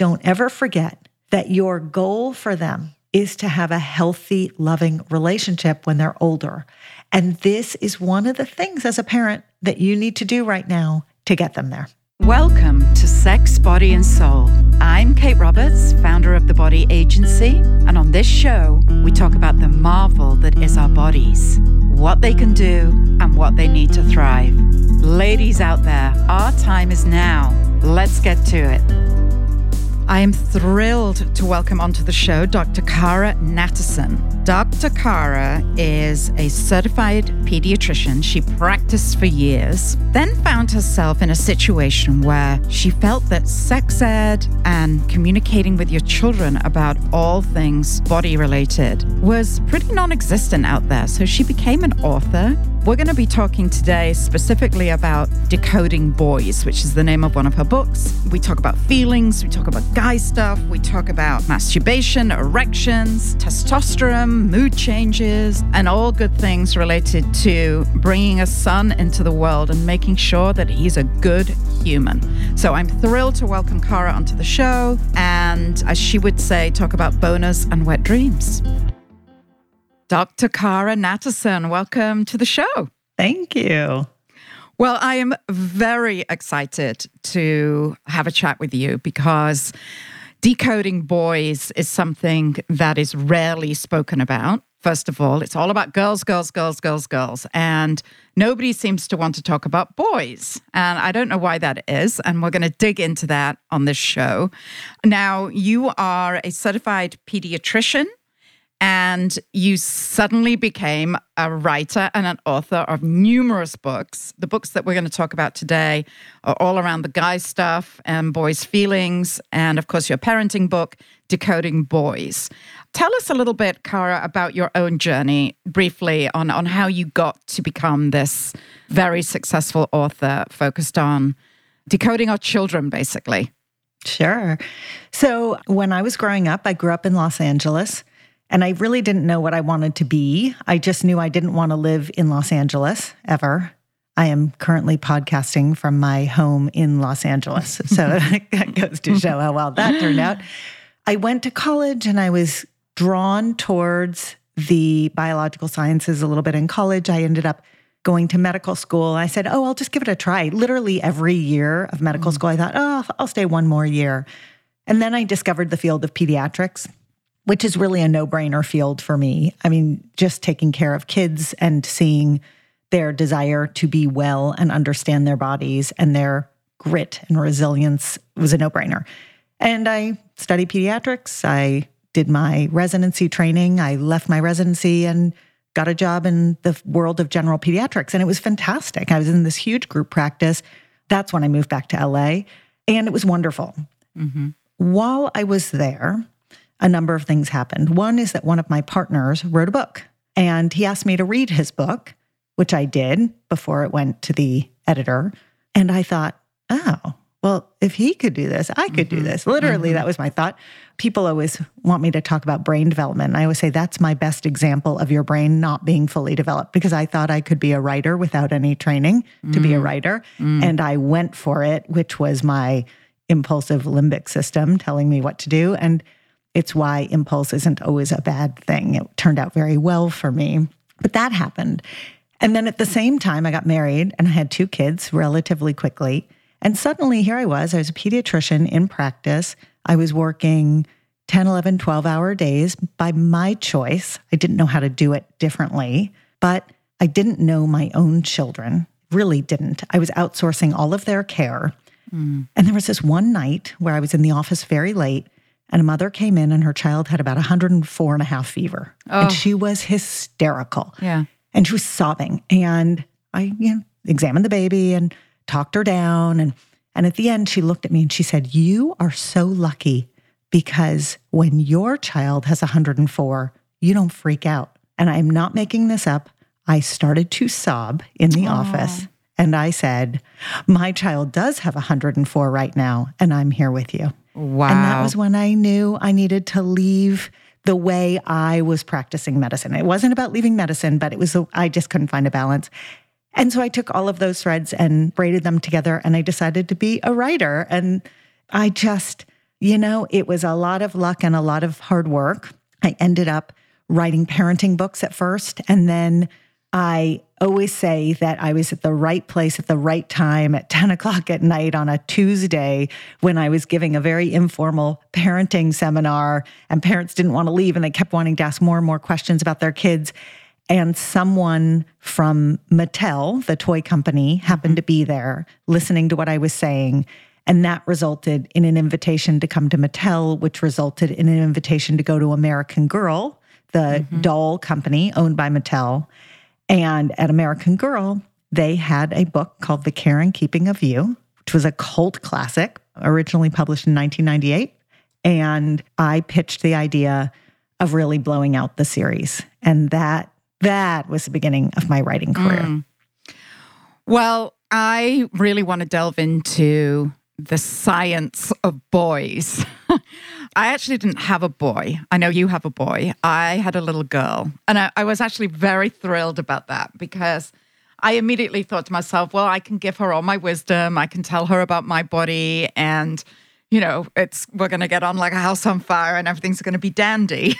don't ever forget that your goal for them is to have a healthy, loving relationship when they're older. And this is one of the things as a parent that you need to do right now to get them there. Welcome to Sex, Body, and Soul. I'm Kate Roberts, founder of The Body Agency, and on this show, we talk about the marvel that is our bodies, what they can do, and what they need to thrive. Ladies out there, our time is now. Let's get to it. I am thrilled to welcome onto the show Dr. Cara Natterson. Dr. Cara is a certified pediatrician. She practiced for years, then found herself in a situation where she felt that sex ed and communicating with your children about all things body related was pretty non existent out there. So she became an author. We're going to be talking today specifically about Decoding Boys, which is the name of one of her books. We talk about feelings, we talk about guy stuff, we talk about masturbation, erections, testosterone, mood changes, and all good things related to bringing a son into the world and making sure that he's a good human. So I'm thrilled to welcome Cara onto the show and, as she would say, talk about boners and wet dreams. Dr. Cara Natterson, welcome to the show. Thank you. Well, I am very excited to have a chat with you because decoding boys is something that is rarely spoken about. First of all, it's all about girls, girls, girls, girls, girls. And nobody seems to want to talk about boys. And I don't know why that is. And we're going to dig into that on this show. Now, you are a certified pediatrician and you suddenly became a writer and an author of numerous books. The books that we're going to talk about today are all around the guy stuff and boys' feelings, and of course, your parenting book, Decoding Boys. Tell us a little bit, Cara, about your own journey briefly on, on how you got to become this very successful author focused on decoding our children, basically. Sure. So, when I was growing up, I grew up in Los Angeles. And I really didn't know what I wanted to be. I just knew I didn't want to live in Los Angeles ever. I am currently podcasting from my home in Los Angeles. So that goes to show how well that turned out. I went to college and I was drawn towards the biological sciences a little bit in college. I ended up going to medical school. I said, Oh, I'll just give it a try. Literally every year of medical mm. school, I thought, Oh, I'll stay one more year. And then I discovered the field of pediatrics which is really a no brainer field for me. I mean, just taking care of kids and seeing their desire to be well and understand their bodies and their grit and resilience was a no brainer. And I studied pediatrics. I did my residency training. I left my residency and got a job in the world of general pediatrics. And it was fantastic. I was in this huge group practice. That's when I moved back to LA. And it was wonderful. Mm-hmm. While I was there, a number of things happened. One is that one of my partners wrote a book and he asked me to read his book, which I did before it went to the editor. And I thought, oh, well, if he could do this, I could mm-hmm. do this. Literally, mm-hmm. that was my thought. People always want me to talk about brain development. And I always say that's my best example of your brain not being fully developed because I thought I could be a writer without any training mm. to be a mm. writer. Mm. And I went for it, which was my impulsive limbic system telling me what to do. And it's why impulse isn't always a bad thing. It turned out very well for me. But that happened. And then at the same time, I got married and I had two kids relatively quickly. And suddenly here I was. I was a pediatrician in practice. I was working 10, 11, 12 hour days by my choice. I didn't know how to do it differently, but I didn't know my own children, really didn't. I was outsourcing all of their care. Mm. And there was this one night where I was in the office very late and a mother came in and her child had about 104 and a half fever. Oh. And she was hysterical. Yeah. And she was sobbing. And I, you know, examined the baby and talked her down. And and at the end, she looked at me and she said, You are so lucky because when your child has 104, you don't freak out. And I'm not making this up. I started to sob in the office. And I said, My child does have 104 right now, and I'm here with you. Wow. And that was when I knew I needed to leave the way I was practicing medicine. It wasn't about leaving medicine, but it was, I just couldn't find a balance. And so I took all of those threads and braided them together and I decided to be a writer. And I just, you know, it was a lot of luck and a lot of hard work. I ended up writing parenting books at first. And then I always say that I was at the right place at the right time at 10 o'clock at night on a Tuesday when I was giving a very informal parenting seminar, and parents didn't want to leave and they kept wanting to ask more and more questions about their kids. And someone from Mattel, the toy company, happened to be there listening to what I was saying. And that resulted in an invitation to come to Mattel, which resulted in an invitation to go to American Girl, the mm-hmm. doll company owned by Mattel. And at American Girl, they had a book called The Care and Keeping of You, which was a cult classic, originally published in 1998. And I pitched the idea of really blowing out the series. And that that was the beginning of my writing career. Mm. Well, I really want to delve into the science of boys. I actually didn't have a boy. I know you have a boy. I had a little girl. And I, I, was actually very thrilled about that because I immediately thought to myself, well, I can give her all my wisdom. I can tell her about my body. And you know, it's we're going to get on like a house on fire and everything's going to be dandy.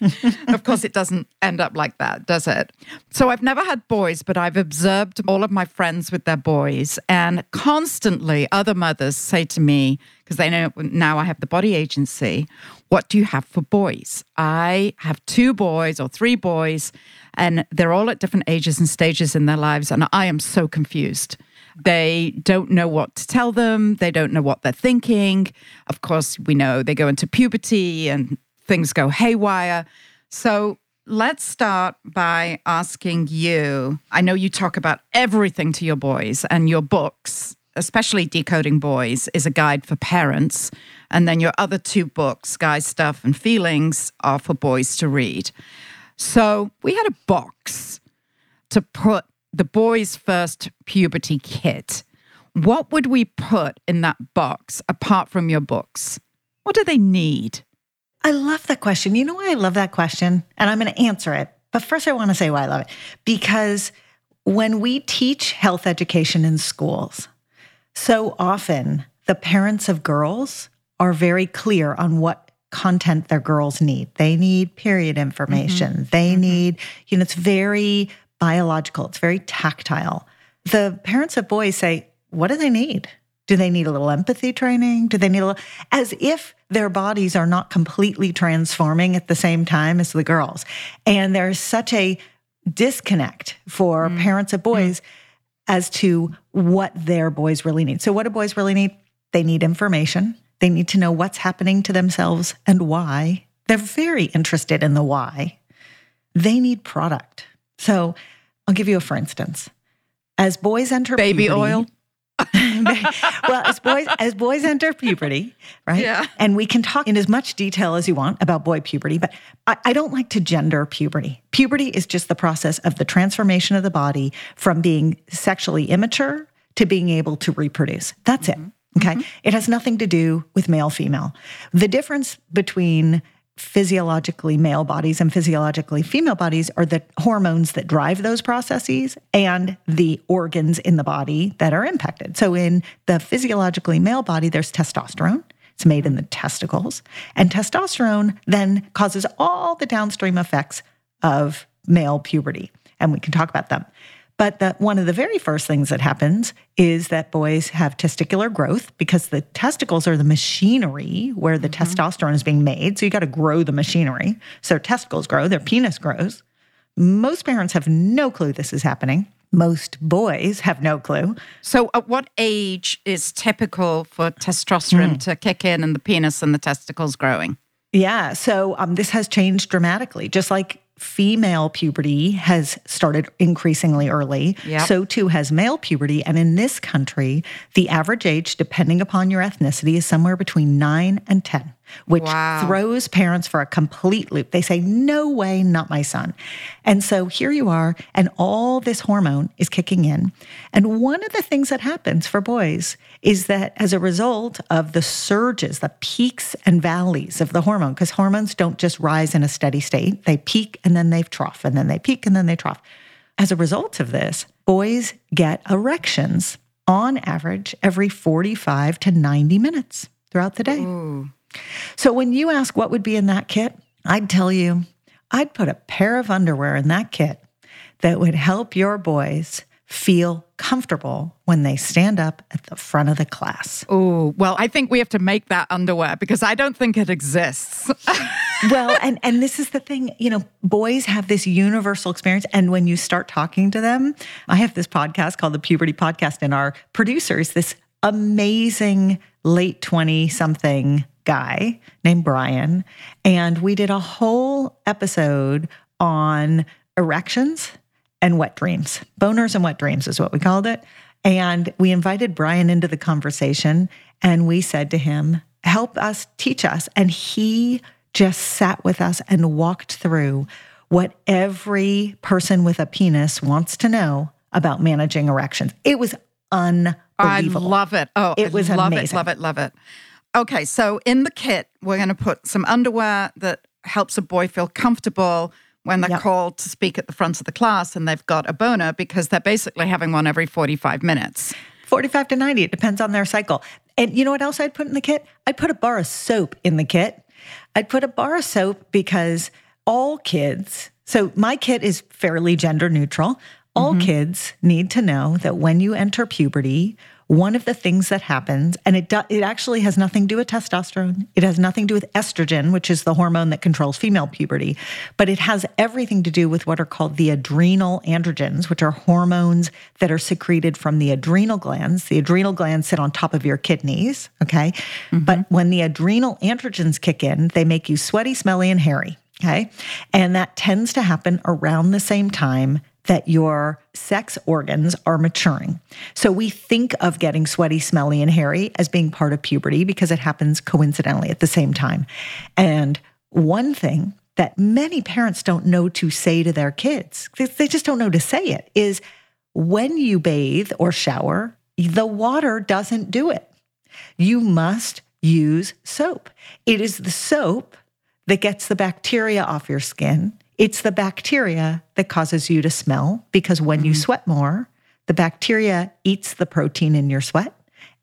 of course, it doesn't end up like that, does it? So I've never had boys, but I've observed all of my friends with their boys, and constantly other mothers say to me, because they know now I have the body agency, what do you have for boys? I have two boys or three boys, and they're all at different ages and stages in their lives, and I am so confused. They don't know what to tell them. They don't know what they're thinking. Of course, we know they go into puberty and things go haywire. So let's start by asking you I know you talk about everything to your boys, and your books, especially Decoding Boys, is a guide for parents. And then your other two books, Guy Stuff and Feelings, are for boys to read. So we had a box to put the boys' first puberty kit, what would we put in that box apart from your books? What do they need? I love that question. You know why I love that question? And I'm going to answer it. But first, I want to say why I love it. Because when we teach health education in schools, so often the parents of girls are very clear on what content their girls need. They need period information. Mm-hmm. They mm-hmm. need, you know, it's very biological, it's very tactile. The parents of boys say, What do they need? Do they need a little empathy training? Do they need a little, as if their bodies are not completely transforming at the same time as the girls? And there's such a disconnect for mm. parents of boys mm. as to what their boys really need. So, what do boys really need? They need information. They need to know what's happening to themselves and why. They're very interested in the why. They need product. So I'll give you a for instance. As boys enter baby puberty, oil. well, as boys as boys enter puberty, right? Yeah. And we can talk in as much detail as you want about boy puberty, but I, I don't like to gender puberty. Puberty is just the process of the transformation of the body from being sexually immature to being able to reproduce. That's mm-hmm. it. Okay. Mm-hmm. It has nothing to do with male female. The difference between physiologically male bodies and physiologically female bodies are the hormones that drive those processes and the organs in the body that are impacted. So, in the physiologically male body, there's testosterone. It's made in the testicles. And testosterone then causes all the downstream effects of male puberty. And we can talk about them. But the, one of the very first things that happens is that boys have testicular growth because the testicles are the machinery where the mm-hmm. testosterone is being made. So you got to grow the machinery. So testicles grow, their penis grows. Most parents have no clue this is happening. Most boys have no clue. So, at what age is typical for testosterone mm. to kick in and the penis and the testicles growing? Yeah. So, um, this has changed dramatically. Just like female puberty has started increasingly early. Yep. So too has male puberty. And in this country, the average age, depending upon your ethnicity, is somewhere between nine and 10 which wow. throws parents for a complete loop. They say, No way, not my son. And so here you are, and all this hormone is kicking in. And one of the things that happens for boys is that as a result of the surges, the peaks and valleys of the hormone, because hormones don't just rise in a steady state, they peak and then they trough, and then they peak and then they trough. As a result of this, boys get erections on average every 45 to 90 minutes throughout the day. Ooh. So when you ask what would be in that kit, I'd tell you I'd put a pair of underwear in that kit that would help your boys feel comfortable when they stand up at the front of the class. Oh, well, I think we have to make that underwear because I don't think it exists. well, and and this is the thing, you know, boys have this universal experience and when you start talking to them, I have this podcast called the Puberty Podcast and our producers this amazing late 20 something guy named Brian and we did a whole episode on erections and wet dreams. Boners and wet dreams is what we called it. And we invited Brian into the conversation and we said to him, Help us, teach us. And he just sat with us and walked through what every person with a penis wants to know about managing erections. It was unbelievable. I love it. Oh, it was love amazing. it, love it, love it. Okay, so in the kit, we're going to put some underwear that helps a boy feel comfortable when they're yep. called to speak at the front of the class and they've got a boner because they're basically having one every 45 minutes. 45 to 90, it depends on their cycle. And you know what else I'd put in the kit? I'd put a bar of soap in the kit. I'd put a bar of soap because all kids, so my kit is fairly gender neutral. All mm-hmm. kids need to know that when you enter puberty one of the things that happens, and it do, it actually has nothing to do with testosterone. It has nothing to do with estrogen, which is the hormone that controls female puberty, but it has everything to do with what are called the adrenal androgens, which are hormones that are secreted from the adrenal glands. The adrenal glands sit on top of your kidneys, okay? Mm-hmm. But when the adrenal androgens kick in, they make you sweaty, smelly, and hairy. Okay. And that tends to happen around the same time that your sex organs are maturing. So we think of getting sweaty, smelly, and hairy as being part of puberty because it happens coincidentally at the same time. And one thing that many parents don't know to say to their kids, they just don't know to say it, is when you bathe or shower, the water doesn't do it. You must use soap. It is the soap that gets the bacteria off your skin it's the bacteria that causes you to smell because when mm-hmm. you sweat more, the bacteria eats the protein in your sweat.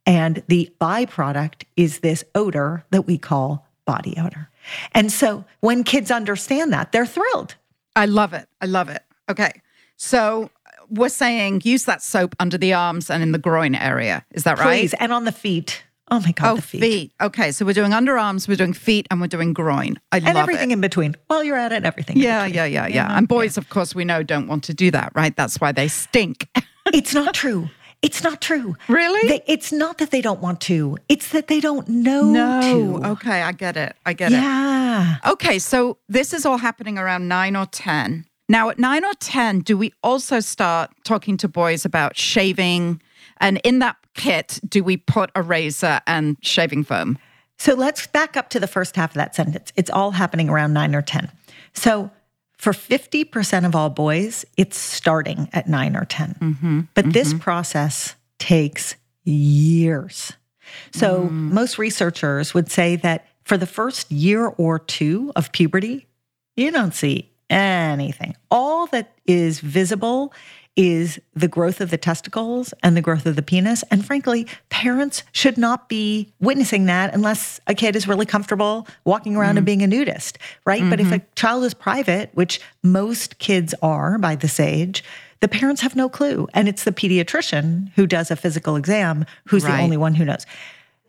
And the byproduct is this odor that we call body odor. And so when kids understand that, they're thrilled. I love it. I love it. Okay. So we're saying use that soap under the arms and in the groin area. Is that right? Please. And on the feet. Oh my God, oh, the feet. feet. Okay, so we're doing underarms, we're doing feet, and we're doing groin. I and love everything it. in between. While you're at it, everything. Yeah, yeah, yeah, yeah. And boys, yeah. of course, we know don't want to do that, right? That's why they stink. it's not true. It's not true. Really? They, it's not that they don't want to. It's that they don't know no. to. Okay, I get it. I get yeah. it. Yeah. Okay, so this is all happening around nine or 10. Now, at nine or 10, do we also start talking to boys about shaving? And in that kit do we put a razor and shaving foam? So let's back up to the first half of that sentence. It's all happening around nine or 10. So for 50% of all boys, it's starting at nine or 10. Mm-hmm, but mm-hmm. this process takes years. So mm. most researchers would say that for the first year or two of puberty, you don't see anything. All that is visible is the growth of the testicles and the growth of the penis. And frankly, parents should not be witnessing that unless a kid is really comfortable walking around mm-hmm. and being a nudist, right? Mm-hmm. But if a mm-hmm. child is private, which most kids are by this age, the parents have no clue. And it's the pediatrician who does a physical exam who's right. the only one who knows.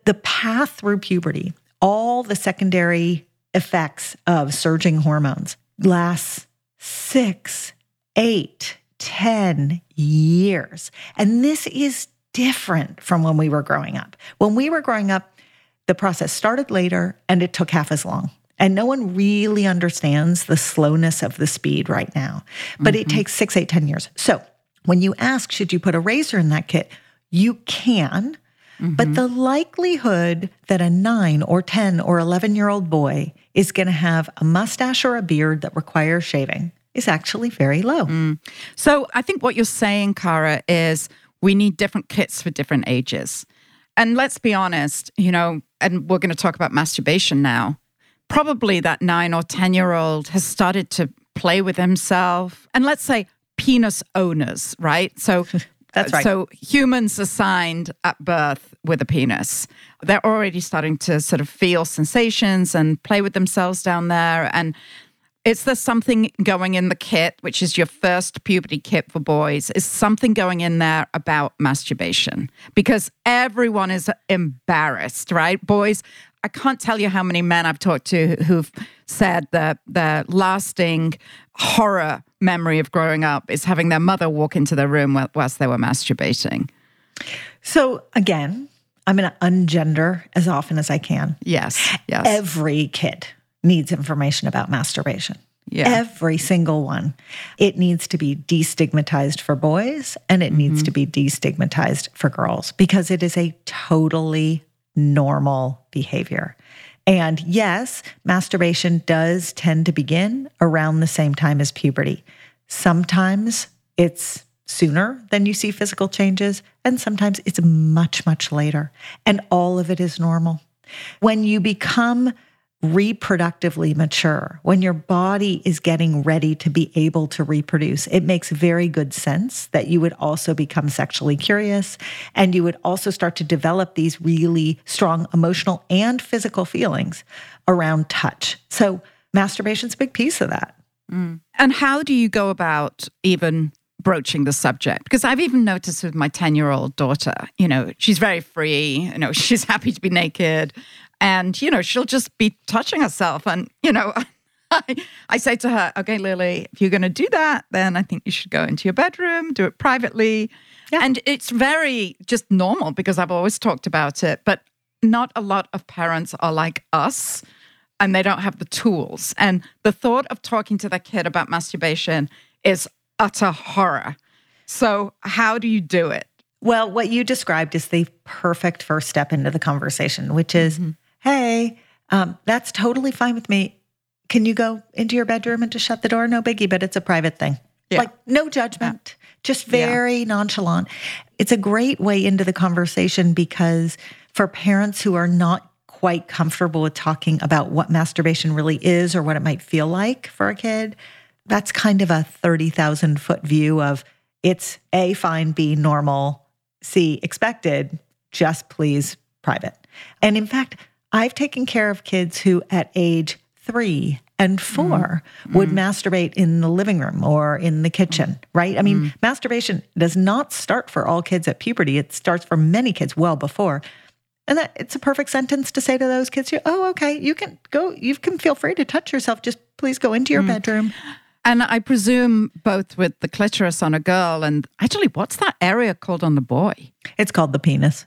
The path through puberty, all the secondary effects of surging hormones lasts six, eight, 10 years. And this is different from when we were growing up. When we were growing up, the process started later and it took half as long. And no one really understands the slowness of the speed right now. But mm-hmm. it takes six, eight, ten years. So when you ask, should you put a razor in that kit? You can. Mm-hmm. But the likelihood that a nine or 10 or 11 year old boy is going to have a mustache or a beard that requires shaving is actually very low. Mm. So I think what you're saying, Cara, is we need different kits for different ages. And let's be honest, you know, and we're going to talk about masturbation now. Probably that nine or 10 year old has started to play with himself. And let's say penis owners, right? So That's right. So humans assigned at birth with a penis, they're already starting to sort of feel sensations and play with themselves down there. And is there something going in the kit, which is your first puberty kit for boys? Is something going in there about masturbation? Because everyone is embarrassed, right? Boys, I can't tell you how many men I've talked to who've said that the lasting horror memory of growing up is having their mother walk into their room whilst they were masturbating. So again, I'm going to ungender as often as I can. Yes. Yes. Every kid needs information about masturbation. Yeah. Every single one. It needs to be destigmatized for boys and it mm-hmm. needs to be destigmatized for girls because it is a totally normal behavior. And yes, masturbation does tend to begin around the same time as puberty. Sometimes it's sooner than you see physical changes, and sometimes it's much, much later. And all of it is normal. When you become reproductively mature, when your body is getting ready to be able to reproduce, it makes very good sense that you would also become sexually curious and you would also start to develop these really strong emotional and physical feelings around touch. So, masturbation's a big piece of that. Mm. And how do you go about even broaching the subject because I've even noticed with my 10 year old daughter, you know, she's very free, you know, she's happy to be naked. And, you know, she'll just be touching herself. And, you know, I, I say to her, okay, Lily, if you're going to do that, then I think you should go into your bedroom, do it privately. Yeah. And it's very just normal because I've always talked about it. But not a lot of parents are like us and they don't have the tools. And the thought of talking to their kid about masturbation is utter horror. So, how do you do it? Well, what you described is the perfect first step into the conversation, which is mm-hmm hey, um, that's totally fine with me. Can you go into your bedroom and just shut the door? No biggie, but it's a private thing. Yeah. Like no judgment, yeah. just very yeah. nonchalant. It's a great way into the conversation because for parents who are not quite comfortable with talking about what masturbation really is or what it might feel like for a kid, that's kind of a 30,000 foot view of it's A, fine, B, normal, C, expected, just please private. And in fact, I've taken care of kids who at age three and 4 mm. would mm. masturbate in the living room or in the kitchen, right? I mean, mm. masturbation does not start for all kids at puberty. It starts for many kids well before. And that it's a perfect sentence to say to those kids, you, oh, okay, you can go, you can feel free to touch yourself. Just please go into your mm. bedroom. And I presume both with the clitoris on a girl and actually, what's that area called on the boy? It's called the penis.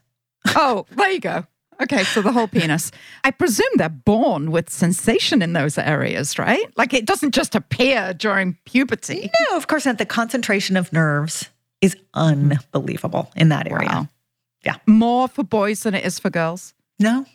oh, there you go. Okay, so the whole penis. I presume they're born with sensation in those areas, right? Like it doesn't just appear during puberty. No, of course not. The concentration of nerves is unbelievable in that area. Wow. Yeah. More for boys than it is for girls? No,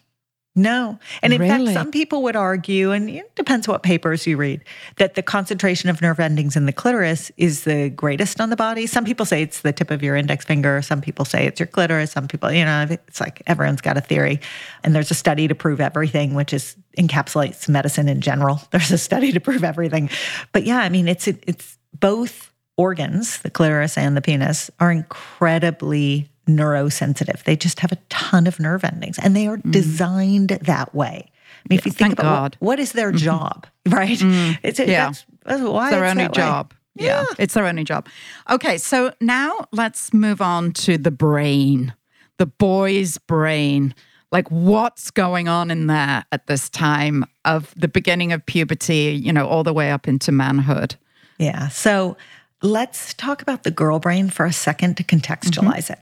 no. And in really? fact, some people would argue, and it depends what papers you read, that the concentration of nerve endings in the clitoris is the greatest on the body. Some people say it's the tip of your index finger. Some people say it's your clitoris. Some people, you know, it's like everyone's got a theory. And there's a study to prove everything, which is encapsulates medicine in general. There's a study to prove everything. But yeah, I mean, it's it's both organs, the clitoris and the penis, are incredibly neurosensitive. They just have a ton of nerve endings and they are mm. designed that way. I mean, if you think about what, what is their mm-hmm. job, right? Mm. It's, yeah. That's, that's why it's their only job. Yeah. yeah, it's their only job. Okay, so now let's move on to the brain, the boy's brain. Like, what's going on in there at this time of the beginning of puberty, you know, all the way up into manhood? Yeah. So let's talk about the girl brain for a second to contextualize mm-hmm. it.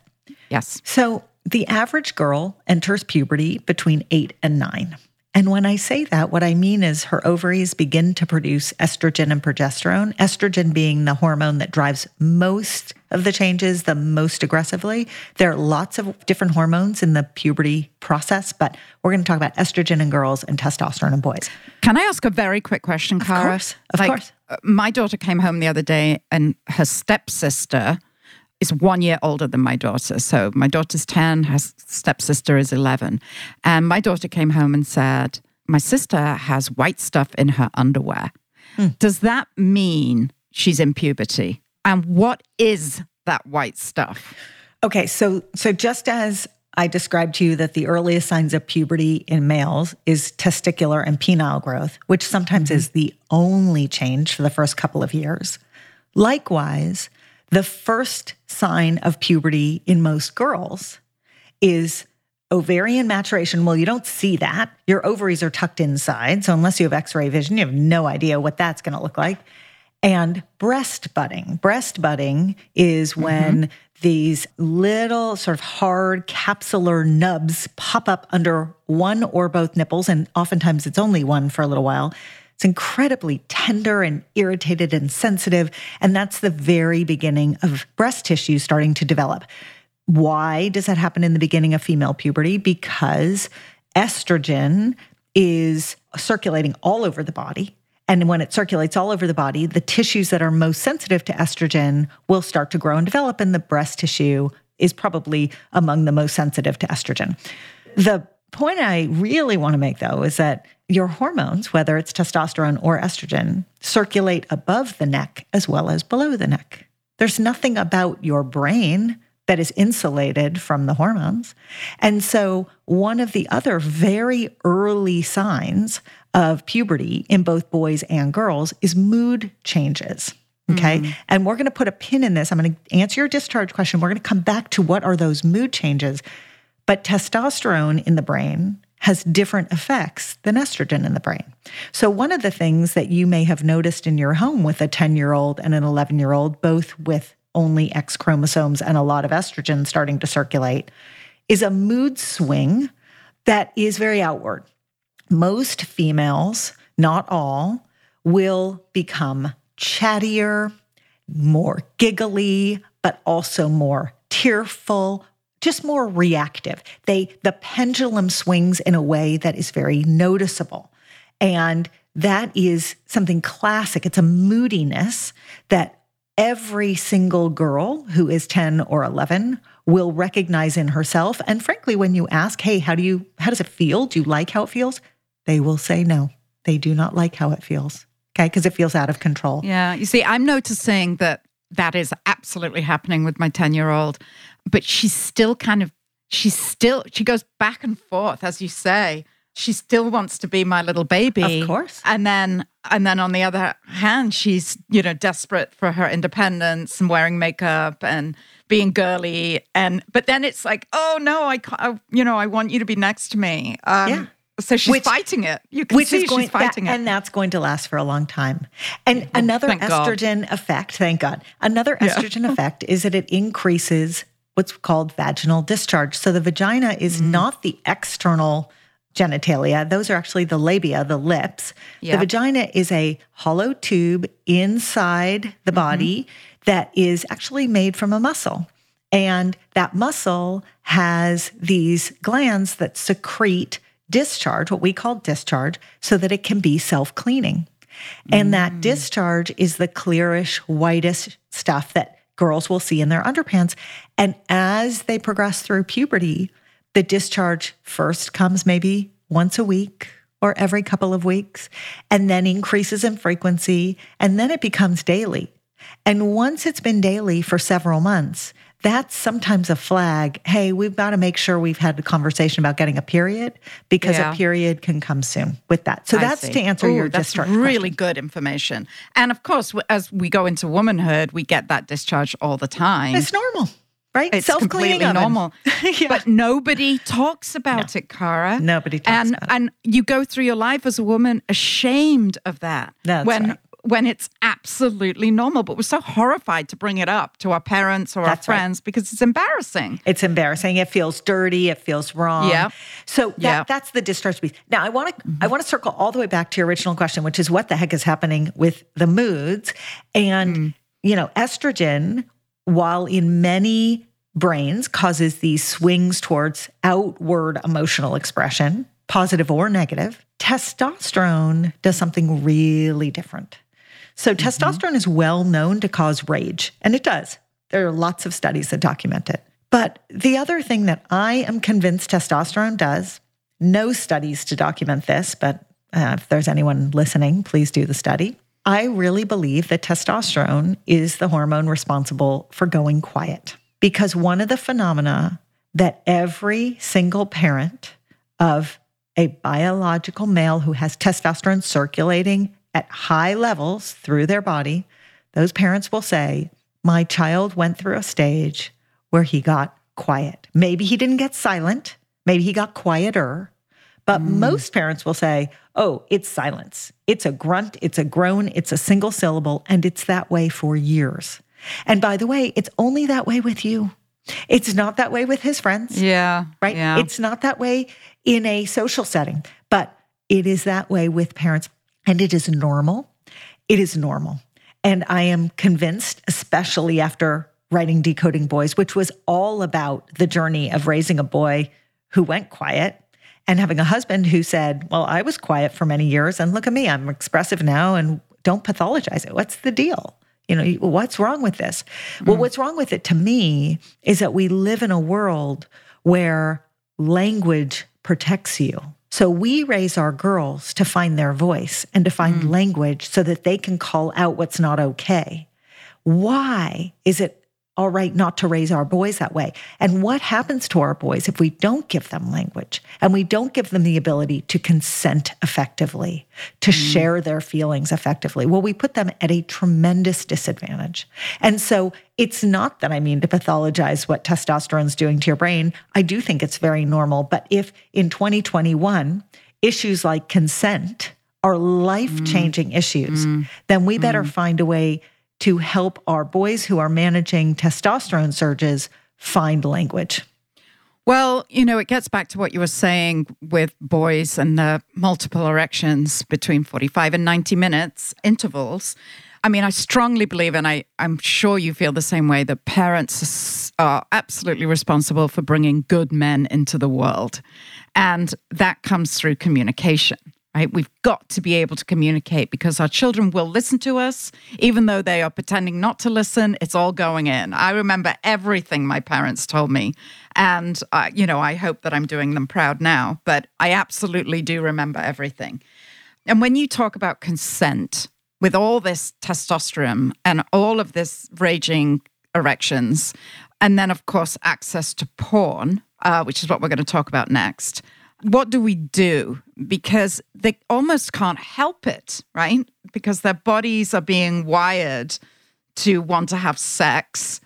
Yes. So the average girl enters puberty between eight and nine. And when I say that, what I mean is her ovaries begin to produce estrogen and progesterone, estrogen being the hormone that drives most of the changes the most aggressively. There are lots of different hormones in the puberty process, but we're going to talk about estrogen in girls and testosterone in boys. Can I ask a very quick question, Cara? Of course. Of like, course. Uh, my daughter came home the other day and her stepsister is one year older than my daughter. So my daughter's 10, her stepsister is 11. And my daughter came home and said, My sister has white stuff in her underwear. Hmm. Does that mean she's in puberty? And what is that white stuff? Okay, so so just as I described to you that the earliest signs of puberty in males is testicular and penile growth, which sometimes mm-hmm. is the only change for the first couple of years. Likewise, the first sign of puberty in most girls is ovarian maturation. Well, you don't see that. Your ovaries are tucked inside. So, unless you have x ray vision, you have no idea what that's going to look like. And breast budding. Breast budding is mm-hmm. when mm-hmm. these little sort of hard capsular nubs pop up under one or both nipples. And oftentimes it's only one for a little while. It's incredibly tender and irritated and sensitive. And that's the very beginning of breast tissue starting to develop. Why does that happen in the beginning of female puberty? Because estrogen is circulating all over the body. And when it circulates all over the body, the tissues that are most sensitive to estrogen will start to grow and develop, and the breast tissue is probably among the most sensitive to estrogen. The point I really want to make, though, is that your hormones, whether it's testosterone or estrogen, circulate above the neck as well as below the neck. There's nothing about your brain that is insulated from the hormones. And so, one of the other very early signs of puberty in both boys and girls is mood changes. Okay. Mm. And we're going to put a pin in this. I'm going to answer your discharge question. We're going to come back to what are those mood changes. But testosterone in the brain has different effects than estrogen in the brain. So, one of the things that you may have noticed in your home with a 10 year old and an 11 year old, both with only X chromosomes and a lot of estrogen starting to circulate, is a mood swing that is very outward. Most females, not all, will become chattier, more giggly, but also more tearful, just more reactive. They the pendulum swings in a way that is very noticeable. And that is something classic. It's a moodiness that every single girl who is 10 or 11 will recognize in herself. And frankly, when you ask, hey, how do you how does it feel? Do you like how it feels? They will say no. They do not like how it feels. Okay, because it feels out of control. Yeah. You see, I'm noticing that that is absolutely happening with my 10 year old but she's still kind of she's still she goes back and forth as you say she still wants to be my little baby of course and then and then on the other hand she's you know desperate for her independence and wearing makeup and being girly and but then it's like oh no i can't I, you know i want you to be next to me um, yeah. So she's which, fighting it. You can which see is going, she's fighting that, it. And that's going to last for a long time. And another estrogen God. effect, thank God, another estrogen yeah. effect is that it increases what's called vaginal discharge. So the vagina is mm. not the external genitalia, those are actually the labia, the lips. Yep. The vagina is a hollow tube inside the body mm-hmm. that is actually made from a muscle. And that muscle has these glands that secrete discharge, what we call discharge, so that it can be self cleaning. And mm. that discharge is the clearish, whitest stuff that girls will see in their underpants. And as they progress through puberty, the discharge first comes maybe once a week or every couple of weeks, and then increases in frequency, and then it becomes daily. And once it's been daily for several months, that's sometimes a flag. Hey, we've got to make sure we've had a conversation about getting a period because yeah. a period can come soon with that. So that's to answer Ooh, your that's discharge. Really question. good information. And of course, as we go into womanhood, we get that discharge all the time. It's normal. Right? It's completely oven. normal. yeah. But nobody talks about no. it, Cara. Nobody talks and, about it. And you go through your life as a woman ashamed of that. That's when right when it's absolutely normal. But we're so horrified to bring it up to our parents or That's our friends right. because it's embarrassing. It's embarrassing. It feels dirty. It feels wrong. Yeah. So that, yeah. that's the discharge piece. Now I want to mm-hmm. I want to circle all the way back to your original question, which is what the heck is happening with the moods and mm. you know estrogen, while in many brains causes these swings towards outward emotional expression, positive or negative. Testosterone does something really different. So, mm-hmm. testosterone is well known to cause rage, and it does. There are lots of studies that document it. But the other thing that I am convinced testosterone does, no studies to document this, but uh, if there's anyone listening, please do the study. I really believe that testosterone is the hormone responsible for going quiet because one of the phenomena that every single parent of a biological male who has testosterone circulating at high levels through their body, those parents will say, My child went through a stage where he got quiet. Maybe he didn't get silent, maybe he got quieter. But mm. most parents will say, Oh, it's silence. It's a grunt, it's a groan, it's a single syllable, and it's that way for years. And by the way, it's only that way with you. It's not that way with his friends. Yeah. Right? Yeah. It's not that way in a social setting, but it is that way with parents. And it is normal. It is normal. And I am convinced, especially after writing Decoding Boys, which was all about the journey of raising a boy who went quiet and having a husband who said, Well, I was quiet for many years, and look at me, I'm expressive now, and don't pathologize it. What's the deal? You know, what's wrong with this? Mm. Well, what's wrong with it to me is that we live in a world where language protects you. So we raise our girls to find their voice and to find mm. language so that they can call out what's not okay. Why is it all right not to raise our boys that way. And what happens to our boys if we don't give them language and we don't give them the ability to consent effectively, to mm. share their feelings effectively? Well, we put them at a tremendous disadvantage. And so it's not that I mean to pathologize what testosterone's doing to your brain. I do think it's very normal. But if in 2021, issues like consent are life changing mm. issues, mm. then we better mm. find a way to help our boys who are managing testosterone surges find language? Well, you know, it gets back to what you were saying with boys and the multiple erections between 45 and 90 minutes intervals. I mean, I strongly believe, and I, I'm sure you feel the same way, that parents are absolutely responsible for bringing good men into the world. And that comes through communication right? We've got to be able to communicate because our children will listen to us, even though they are pretending not to listen. It's all going in. I remember everything my parents told me. And, uh, you know, I hope that I'm doing them proud now, but I absolutely do remember everything. And when you talk about consent, with all this testosterone and all of this raging erections, and then, of course, access to porn, uh, which is what we're going to talk about next what do we do? Because they almost can't help it, right? Because their bodies are being wired to want to have sex.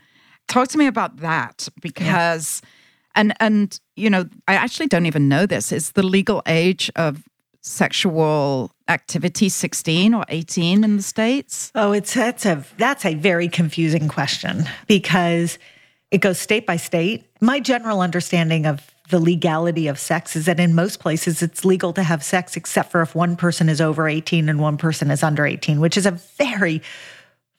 Talk to me about that because yeah. and and you know, I actually don't even know this. Is the legal age of sexual activity 16 or 18 in the states? Oh, it's that's a that's a very confusing question because it goes state by state. My general understanding of the legality of sex is that in most places it's legal to have sex except for if one person is over 18 and one person is under 18, which is a very,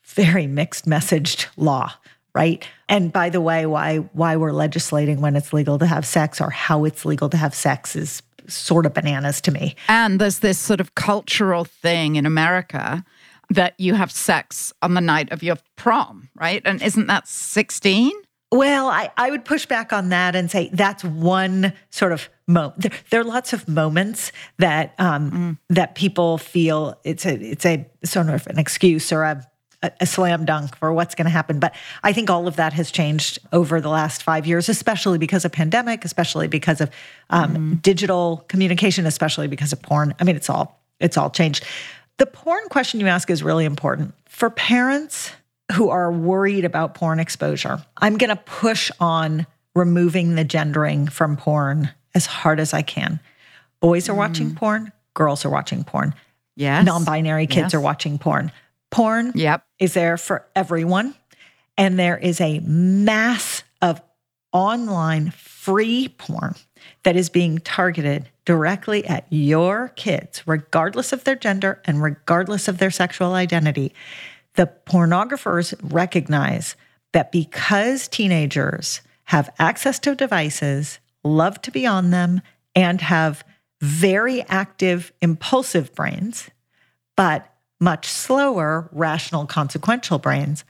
very mixed messaged law right? And by the way why why we're legislating when it's legal to have sex or how it's legal to have sex is sort of bananas to me. And there's this sort of cultural thing in america that you have sex on the night of your prom right? And isn't that 16 well, I, I would push back on that and say that's one sort of moment. There, there, are lots of moments that um, mm. that people feel it's a it's a sort of an excuse or a a, slam dunk for what's going to happen. But I think all of that has changed over the last five years, especially because of pandemic, especially because of um, mm. digital communication, especially because of porn. I mean, it's all it's all changed. The porn question you ask is really important for parents who are worried about porn exposure. I'm going to push on removing the gendering from porn as hard as I can. Boys are mm. watching porn, girls are watching porn. Yes. Non-binary kids yes. are watching porn. Porn yep. is there for everyone. And there is a mass of online free porn that is being targeted directly at your kids, regardless of their gender and regardless of their sexual identity the pornographers recognize that because teenagers have access to devices, love to be on them, and have very active, impulsive brains, but much slower, rational, consequential brains,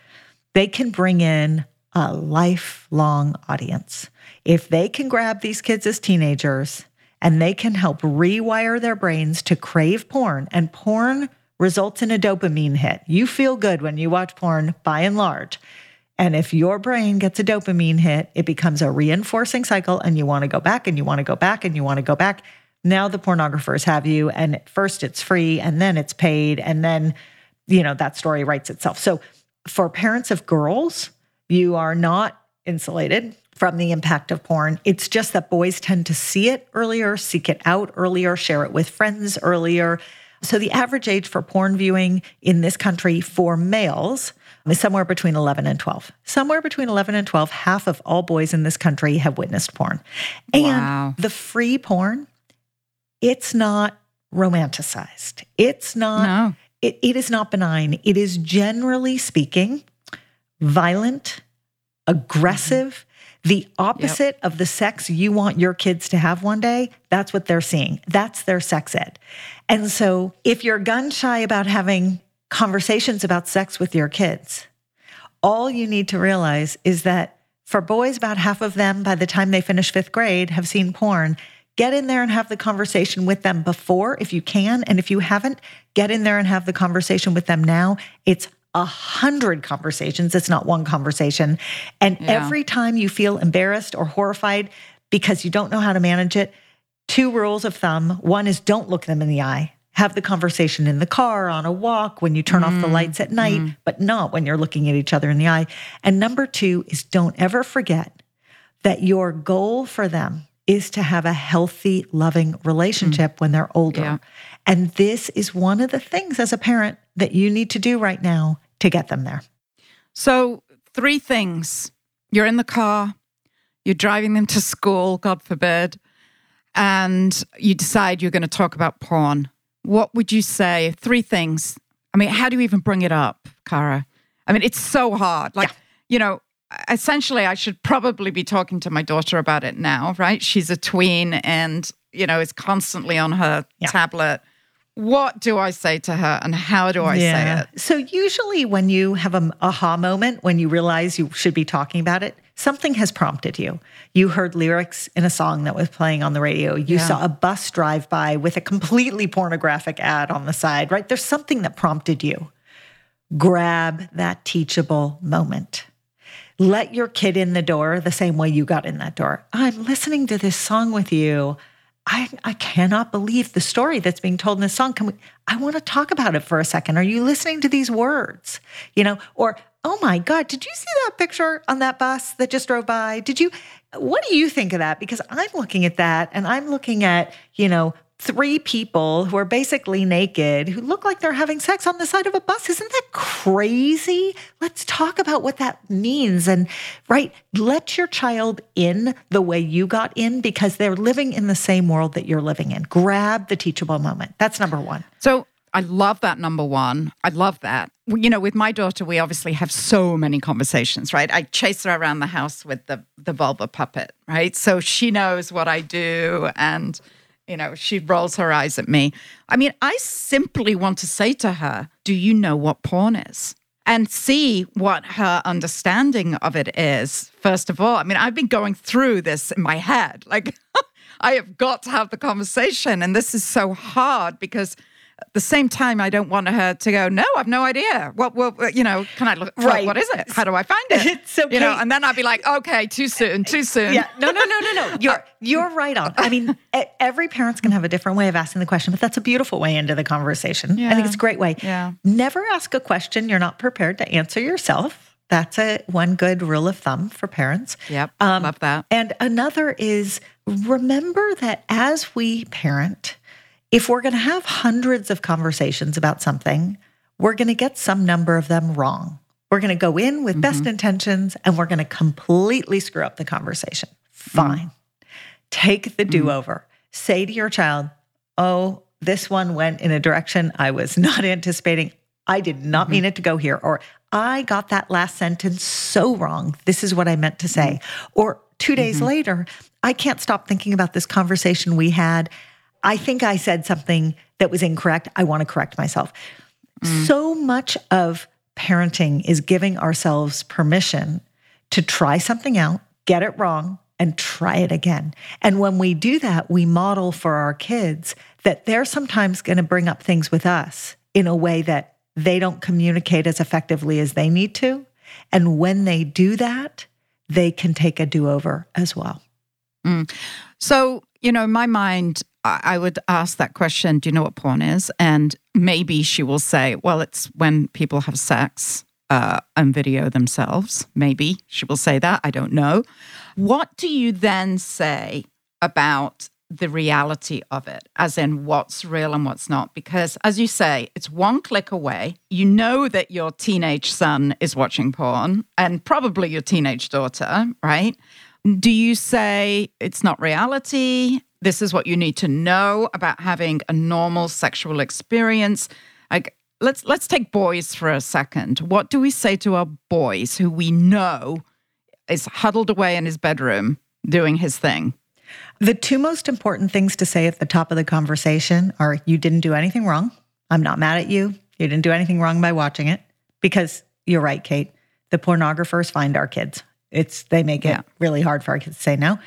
they can bring in a lifelong audience. If they can grab these kids as teenagers and they can help rewire their brains to crave porn, and porn results in a dopamine hit. You feel good when you watch porn by and large. And if your brain gets a dopamine hit, it becomes a reinforcing cycle and you want to go back and you want to go back and you want to go back. Now the pornographers have you and at first it's free and then it's paid and then you know that story writes itself. So for parents of girls, you are not insulated from the impact of porn. It's just that boys tend to see it earlier, seek it out earlier, share it with friends earlier. So the average age for porn viewing in this country for males is somewhere between 11 and 12. Somewhere between 11 and 12, half of all boys in this country have witnessed porn. And Wow. the free porn, it's not romanticized. It's not No. it, it is not benign. It is generally speaking violent, mm-hmm. aggressive, the opposite of the sex you want your kids to have one day. That's what they're seeing. That's their sex ed. And so if you're gun shy about having conversations about sex with your kids, all you need to realize is that for boys, about half of them, by the time they finish fifth grade, have seen porn. Get in there and have the conversation with them before, if you can. And if you haven't, get in there and have the conversation with them now. It's a hundred conversations. It's not one conversation. And Yeah. every time you feel embarrassed or horrified because you don't know how to manage it, two rules of thumb. One is don't look them in the eye. Have the conversation in the car, on a walk, when you turn off the mm, lights at night, mm. but not when you're looking at each other in the eye. And number two is don't ever forget that your goal for them is to have a healthy, loving relationship mm. when they're older. Yeah. And this is one of the things as a parent that you need to do right now to get them there. So, three things. You're in the car, you're driving them to school, God forbid, and you decide you're going to talk about porn. What would you say? Three things. I mean, how do you even bring it up, Cara? I mean, it's so hard. Like, Yeah. you know, essentially, I should probably be talking to my daughter about it now, right? She's a tween and, you know, is constantly on her Yeah. tablet. What do I say to her and how do I say it? So usually when you have an aha moment, when you realize you should be talking about it, something has prompted you. You heard lyrics in a song that was playing on the radio. You Yeah. saw a bus drive by with a completely pornographic ad on the side, right? There's something that prompted you. Grab that teachable moment. Let your kid in the door the same way you got in that door. I'm listening to this song with you. I, I cannot believe the story that's being told in this song. Can we, I want to talk about it for a second. Are you listening to these words? You know, or, oh my God, did you see that picture on that bus that just drove by? Did you, what do you think of that? Because I'm looking at that and I'm looking at, you know, three people who are basically naked who look like they're having sex on the side of a bus. Isn't that crazy? Let's talk about what that means. And right, let your child in the way you got in because they're living in the same world that you're living in. Grab the teachable moment. That's number one. So I love that number one. I love that. You know, with my daughter, we obviously have so many conversations, right? I chase her around the house with the the vulva puppet, right? So she knows what I do and you know, she rolls her eyes at me. I mean, I simply want to say to her, Do you know what porn is? And see what her understanding of it is, first of all. I mean, I've been going through this in my head. Like, I have got to have the conversation. And this is so hard because at the same time, I don't want her to go, no, I've no idea. What, what, you know, can I look? Right. what is it? How do I find it? It's okay. You know, and then I'd be like, okay, too soon, too soon. Yeah, no, no, no, no, no. You're you're right on. I mean, every parent's gonna have a different way of asking the question, but that's a beautiful way into the conversation. I think it's a great way. Yeah. Never ask a question you're not prepared to answer yourself. That's a one good rule of thumb for parents. Yep. Um, love that. And another is remember that as we parent, if we're going to have hundreds of conversations about something, we're going to get some number of them wrong. We're going to go in with best mm-hmm. intentions and we're going to completely screw up the conversation. Mm-hmm. Fine. Take the mm-hmm. do over. Say to your child, Oh, this one went in a direction I was not anticipating. I did not mean it to go here. Or I got that last sentence so wrong. This is what I meant to say. Or two days later, I can't stop thinking about this conversation we had. I think I said something that was incorrect. I want to correct myself. So much of parenting is giving ourselves permission to try something out, get it wrong, and try it again. And when we do that, we model for our kids that they're sometimes going to bring up things with us in a way that they don't communicate as effectively as they need to. And when they do that, they can take a do over as well. Mm. So, you know, my mind, I would ask that question Do you know what porn is? And maybe she will say, Well, it's when people have sex uh, and video themselves. Maybe she will say that. I don't know. What do you then say about the reality of it, as in what's real and what's not. Because as you say, it's one click away. You know that your teenage son is watching porn and probably your teenage daughter, right? Do you say it's not reality? This is what you need to know about having a normal sexual experience. Like let's let's take boys for a second. What do we say to our boys who we know is huddled away in his bedroom doing his thing? The two most important things to say at the top of the conversation are you didn't do anything wrong. I'm not mad at you. You didn't do anything wrong by watching it because you're right, Kate. The pornographers find our kids. It's they make it yeah. really hard for our kids to say no.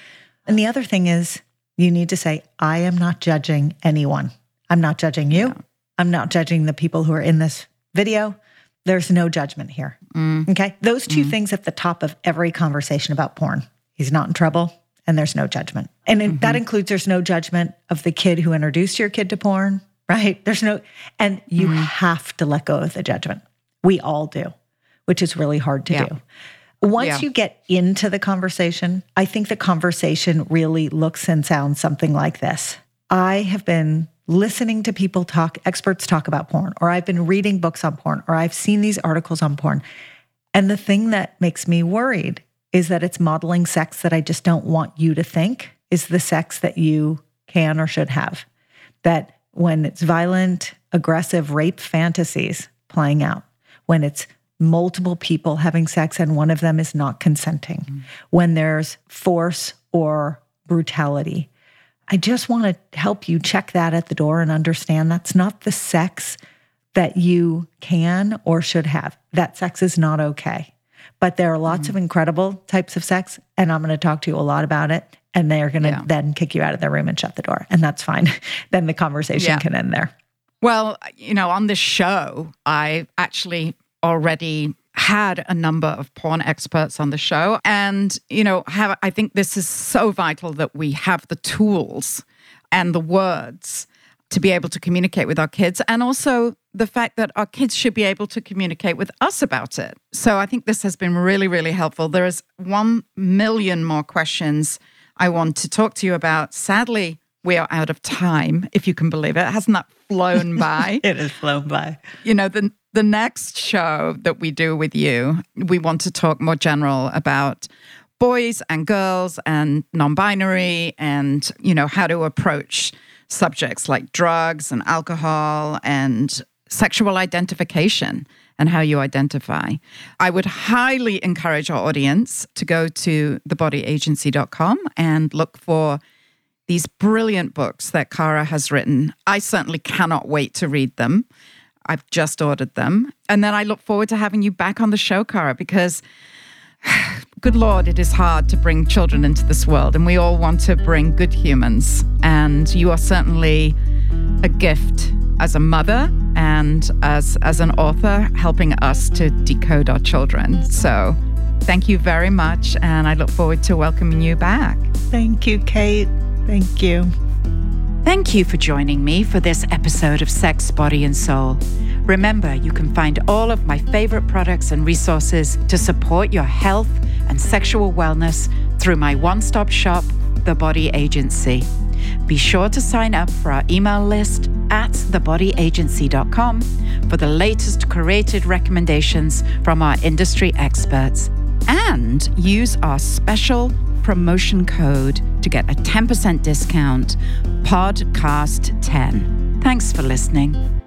And the other thing is you need to say I am not judging anyone. I'm not judging you. Yeah. I'm not judging the people who are in this video. There's no judgment here. Mm. Okay? Those two mm. things at the top of every conversation about porn. He's not in trouble and there's no judgment. And mm-hmm. that includes there's no judgment of the kid who introduced your kid to porn, right? There's no, and you mm-hmm. have to let go of the judgment. We all do, which is really hard to yeah. do. Once yeah. you get into the conversation, I think the conversation really looks and sounds something like this. I have been listening to people talk, experts talk about porn, or I've been reading books on porn, or I've seen these articles on porn. And the thing that makes me worried is that it's modeling sex that I just don't want you to think is the sex that you can or should have. That when it's violent, aggressive rape fantasies playing out, when it's multiple people having sex and one of them is not consenting, mm-hmm. when there's force or brutality. I just want to help you check that at the door and understand that's not the sex that you can or should have. That sex is not okay. But there are lots mm. of incredible types of sex, and I'm going to talk to you a lot about it. And they are going to yeah. then kick you out of the room and shut the door. And that's fine. then the conversation yeah. can end there. Well, you know, on this show, I actually already had a number of porn experts on the show. And, you know, have, I think this is so vital that we have the tools and the words to be able to communicate with our kids and also the fact that our kids should be able to communicate with us about it. So I think this has been really, really helpful. There is 1 million more questions I want to talk to you about. Sadly, we are out of time, if you can believe it. Hasn't that flown by? it has flown by. You know, the the next show that we do with you, we want to talk more general about boys and girls and non-binary and, you know, how to approach subjects like drugs and alcohol and sexual identification and how you identify. I would highly encourage our audience to go to thebodyagency.com and look for these brilliant books that Cara has written. I certainly cannot wait to read them. I've just ordered them. And then I look forward to having you back on the show, Cara, because good Lord, it is hard to bring children into this world, and we all want to bring good humans. And you are certainly a gift as a mother and as, as an author, helping us to decode our children. So thank you very much, and I look forward to welcoming you back. Thank you, Kate. Thank you. Thank you for joining me for this episode of Sex, Body, and Soul. Remember, you can find all of my favorite products and resources to support your health and sexual wellness through my one stop shop, The Body Agency. Be sure to sign up for our email list at thebodyagency.com for the latest curated recommendations from our industry experts and use our special promotion code to get a 10% discount podcast10. Thanks for listening.